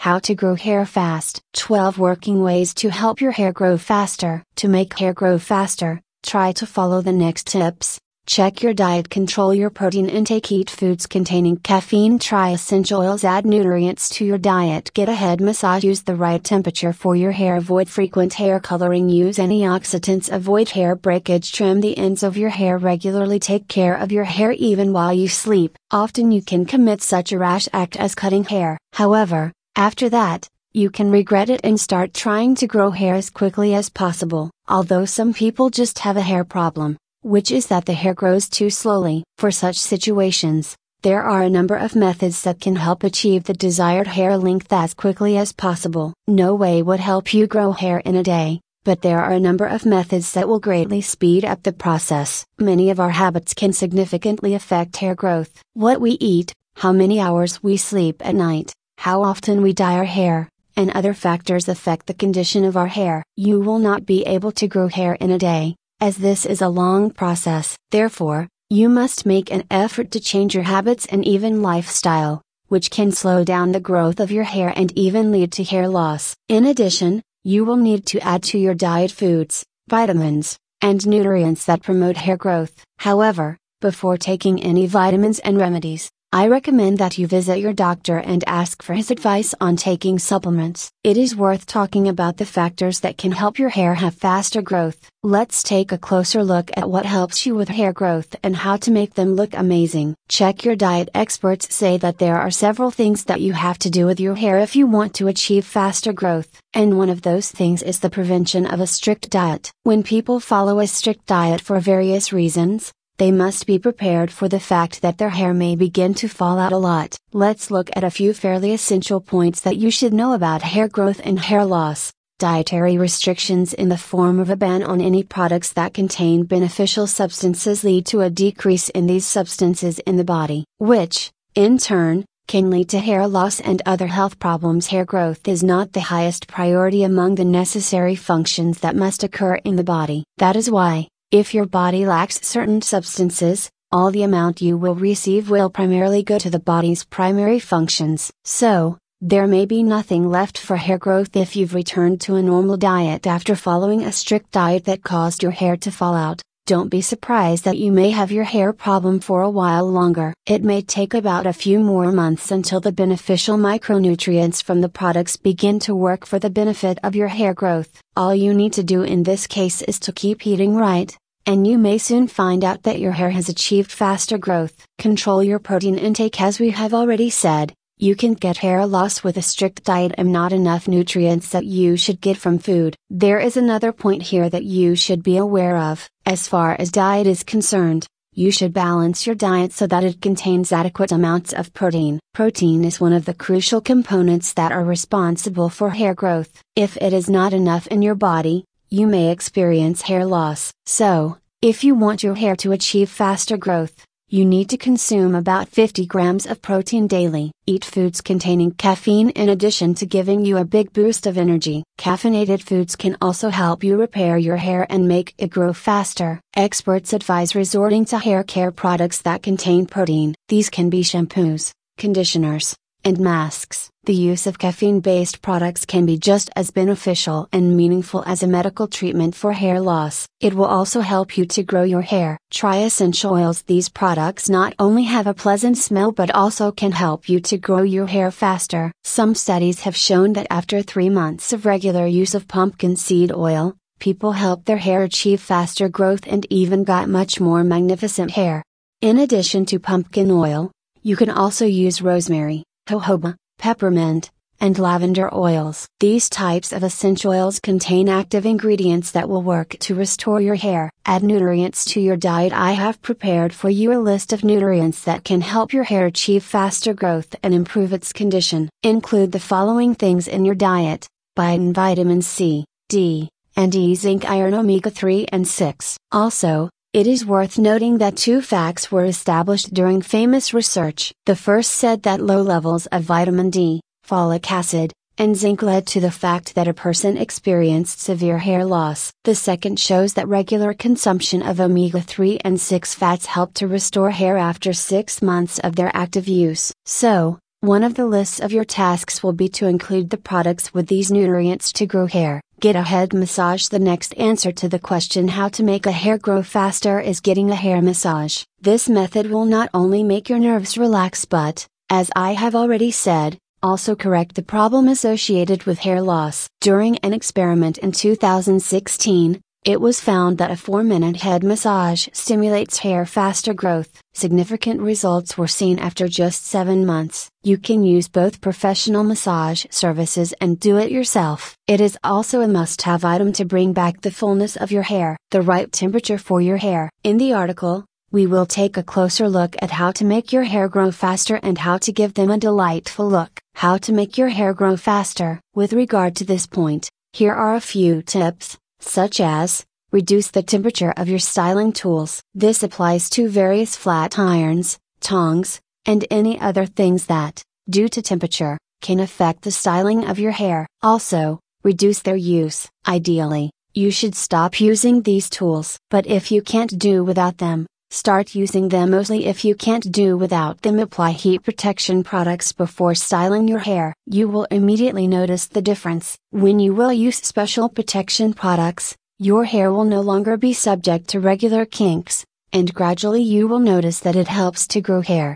How to grow hair fast. 12 working ways to help your hair grow faster. To make hair grow faster, try to follow the next tips. Check your diet, control your protein intake, eat foods containing caffeine, try essential oils, add nutrients to your diet, get a head massage, use the right temperature for your hair, avoid frequent hair coloring, use antioxidants, avoid hair breakage, trim the ends of your hair regularly, take care of your hair even while you sleep. Often you can commit such a rash act as cutting hair. However, after that, you can regret it and start trying to grow hair as quickly as possible. Although some people just have a hair problem, which is that the hair grows too slowly. For such situations, there are a number of methods that can help achieve the desired hair length as quickly as possible. No way would help you grow hair in a day, but there are a number of methods that will greatly speed up the process. Many of our habits can significantly affect hair growth. What we eat, how many hours we sleep at night, how often we dye our hair, and other factors affect the condition of our hair. You will not be able to grow hair in a day, as this is a long process. Therefore, you must make an effort to change your habits and even lifestyle, which can slow down the growth of your hair and even lead to hair loss. In addition, you will need to add to your diet foods, vitamins, and nutrients that promote hair growth. However, before taking any vitamins and remedies, I recommend that you visit your doctor and ask for his advice on taking supplements. It is worth talking about the factors that can help your hair have faster growth. Let's take a closer look at what helps you with hair growth and how to make them look amazing. Check your diet. Experts say that there are several things that you have to do with your hair if you want to achieve faster growth, and one of those things is the prevention of a strict diet. When people follow a strict diet for various reasons, they must be prepared for the fact that their hair may begin to fall out a lot. Let's look at a few fairly essential points that you should know about hair growth and hair loss. Dietary restrictions in the form of a ban on any products that contain beneficial substances lead to a decrease in these substances in the body, which, in turn, can lead to hair loss and other health problems. Hair growth is not the highest priority among the necessary functions that must occur in the body. That is why, if your body lacks certain substances, all the amount you will receive will primarily go to the body's primary functions. So, there may be nothing left for hair growth if you've returned to a normal diet after following a strict diet that caused your hair to fall out. Don't be surprised that you may have your hair problem for a while longer. It may take about a few more months until the beneficial micronutrients from the products begin to work for the benefit of your hair growth. All you need to do in this case is to keep eating right, and you may soon find out that your hair has achieved faster growth. Control your protein intake as we have already said. You can get hair loss with a strict diet and not enough nutrients that you should get from food. There is another point here that you should be aware of. As far as diet is concerned, you should balance your diet so that it contains adequate amounts of protein. Protein is one of the crucial components that are responsible for hair growth. If it is not enough in your body, you may experience hair loss. So, if you want your hair to achieve faster growth, you need to consume about 50 grams of protein daily. Eat foods containing caffeine in addition to giving you a big boost of energy. Caffeinated foods can also help you repair your hair and make it grow faster. Experts advise resorting to hair care products that contain protein. These can be shampoos, conditioners, and masks. The use of caffeine based products can be just as beneficial and meaningful as a medical treatment for hair loss. It will also help you to grow your hair. Try essential oils. These products not only have a pleasant smell but also can help you to grow your hair faster. Some studies have shown that after three months of regular use of pumpkin seed oil, people helped their hair achieve faster growth and even got much more magnificent hair. In addition to pumpkin oil, you can also use rosemary jojoba, peppermint, and lavender oils. These types of essential oils contain active ingredients that will work to restore your hair. Add nutrients to your diet. I have prepared for you a list of nutrients that can help your hair achieve faster growth and improve its condition. Include the following things in your diet vitamin C, D, and E zinc iron omega 3 and 6. Also, it is worth noting that two facts were established during famous research. The first said that low levels of vitamin D, folic acid, and zinc led to the fact that a person experienced severe hair loss. The second shows that regular consumption of omega 3 and 6 fats help to restore hair after 6 months of their active use. So, One of the lists of your tasks will be to include the products with these nutrients to grow hair. Get a head massage. The next answer to the question how to make a hair grow faster is getting a hair massage. This method will not only make your nerves relax but, as I have already said, also correct the problem associated with hair loss. During an experiment in 2016, it was found that a 4 minute head massage stimulates hair faster growth. Significant results were seen after just 7 months. You can use both professional massage services and do it yourself. It is also a must have item to bring back the fullness of your hair. The right temperature for your hair. In the article, we will take a closer look at how to make your hair grow faster and how to give them a delightful look. How to make your hair grow faster. With regard to this point, here are a few tips such as reduce the temperature of your styling tools. This applies to various flat irons, tongs, and any other things that, due to temperature, can affect the styling of your hair. Also, reduce their use. Ideally, you should stop using these tools. But if you can't do without them, Start using them mostly if you can't do without them. Apply heat protection products before styling your hair. You will immediately notice the difference. When you will use special protection products, your hair will no longer be subject to regular kinks, and gradually you will notice that it helps to grow hair.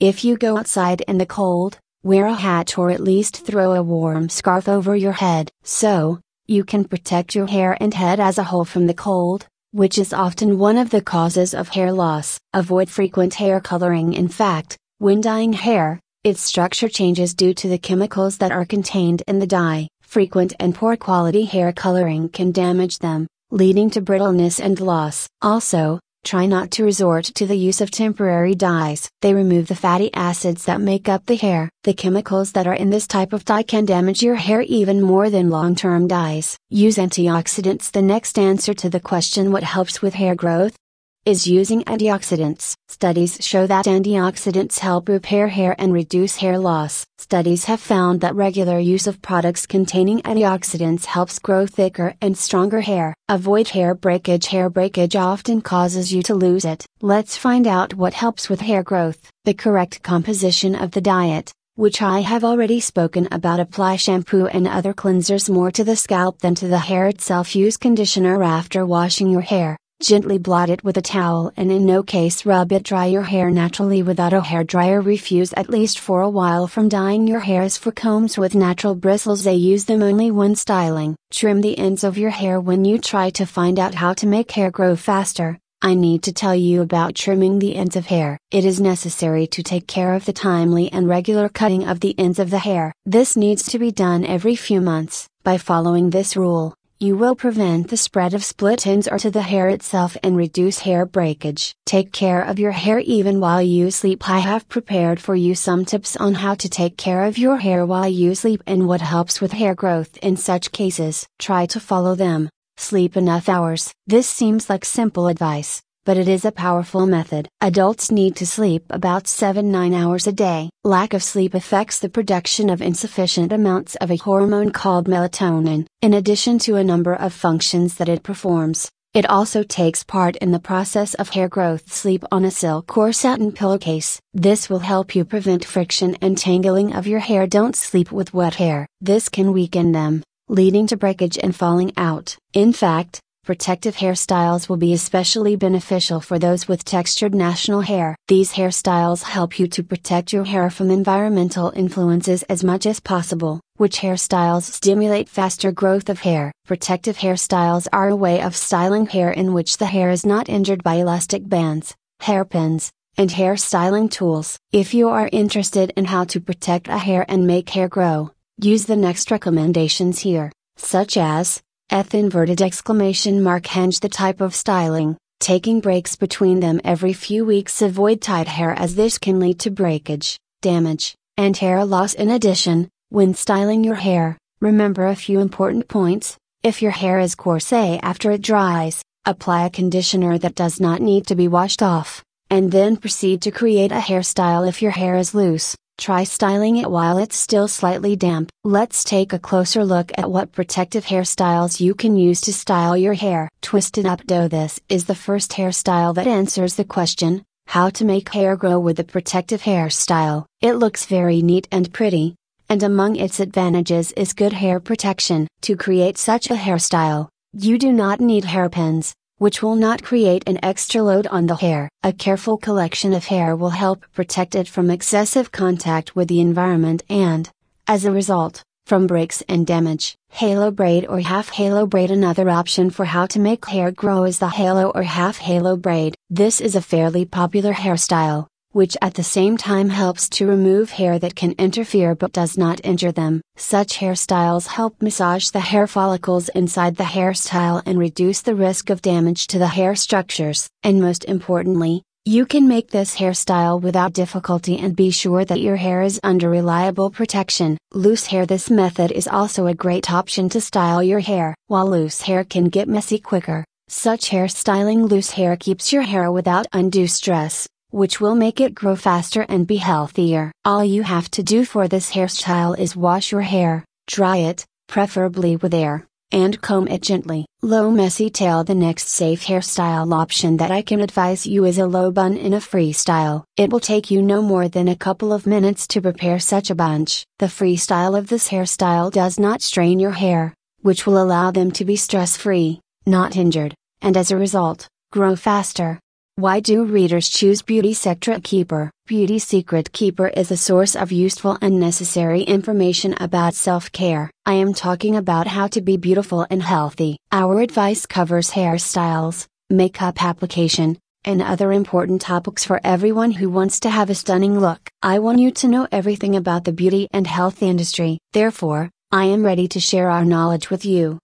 If you go outside in the cold, wear a hat or at least throw a warm scarf over your head. So, you can protect your hair and head as a whole from the cold, which is often one of the causes of hair loss. Avoid frequent hair coloring. In fact, when dyeing hair, its structure changes due to the chemicals that are contained in the dye. Frequent and poor quality hair coloring can damage them, leading to brittleness and loss. Also, Try not to resort to the use of temporary dyes. They remove the fatty acids that make up the hair. The chemicals that are in this type of dye can damage your hair even more than long term dyes. Use antioxidants. The next answer to the question what helps with hair growth? Is using antioxidants. Studies show that antioxidants help repair hair and reduce hair loss. Studies have found that regular use of products containing antioxidants helps grow thicker and stronger hair. Avoid hair breakage. Hair breakage often causes you to lose it. Let's find out what helps with hair growth. The correct composition of the diet which I have already spoken about. Apply shampoo and other cleansers more to the scalp than to the hair itself. Use conditioner after washing your hair. Gently blot it with a towel and in no case rub it dry your hair naturally without a hair dryer. Refuse at least for a while from dyeing your hairs for combs with natural bristles. They use them only when styling. Trim the ends of your hair when you try to find out how to make hair grow faster. I need to tell you about trimming the ends of hair. It is necessary to take care of the timely and regular cutting of the ends of the hair. This needs to be done every few months. By following this rule, you will prevent the spread of split ends or to the hair itself and reduce hair breakage. Take care of your hair even while you sleep. I have prepared for you some tips on how to take care of your hair while you sleep and what helps with hair growth in such cases. Try to follow them. Sleep enough hours. This seems like simple advice, but it is a powerful method. Adults need to sleep about 7 9 hours a day. Lack of sleep affects the production of insufficient amounts of a hormone called melatonin. In addition to a number of functions that it performs, it also takes part in the process of hair growth. Sleep on a silk or satin pillowcase. This will help you prevent friction and tangling of your hair. Don't sleep with wet hair. This can weaken them, leading to breakage and falling out. In fact, Protective hairstyles will be especially beneficial for those with textured national hair. These hairstyles help you to protect your hair from environmental influences as much as possible, which hairstyles stimulate faster growth of hair. Protective hairstyles are a way of styling hair in which the hair is not injured by elastic bands, hairpins, and hair styling tools. If you are interested in how to protect a hair and make hair grow, use the next recommendations here, such as Eth inverted exclamation mark henge the type of styling, taking breaks between them every few weeks. Avoid tight hair as this can lead to breakage, damage, and hair loss. In addition, when styling your hair, remember a few important points, if your hair is coarse after it dries, apply a conditioner that does not need to be washed off, and then proceed to create a hairstyle if your hair is loose, Try styling it while it's still slightly damp. Let's take a closer look at what protective hairstyles you can use to style your hair. Twisted updo This is the first hairstyle that answers the question, How to make hair grow with a protective hairstyle. It looks very neat and pretty, and among its advantages is good hair protection. To create such a hairstyle, you do not need hairpins, which will not create an extra load on the hair. A careful collection of hair will help protect it from excessive contact with the environment and, as a result, from breaks and damage. Halo braid or half halo braid Another option for how to make hair grow is the halo or half halo braid. This is a fairly popular hairstyle, which at the same time helps to remove hair that can interfere but does not injure them. Such hairstyles help massage the hair follicles inside the hairstyle and reduce the risk of damage to the hair structures. And most importantly, you can make this hairstyle without difficulty and be sure that your hair is under reliable protection. Loose hair This method is also a great option to style your hair. While loose hair can get messy quicker, such hairstyling loose hair keeps your hair without undue stress, which will make it grow faster and be healthier. All you have to do for this hairstyle is wash your hair, dry it, preferably with air, and comb it gently. Low messy tail The next safe hairstyle option that I can advise you is a low bun in a freestyle. It will take you no more than a couple of minutes to prepare such a bunch. The freestyle of this hairstyle does not strain your hair, which will allow them to be stress free, not injured, and as a result, grow faster. Why do readers choose Beauty Secret Keeper? Beauty Secret Keeper is a source of useful and necessary information about self care. I am talking about how to be beautiful and healthy. Our advice covers hairstyles, makeup application, and other important topics for everyone who wants to have a stunning look. I want you to know everything about the beauty and health industry. Therefore, I am ready to share our knowledge with you.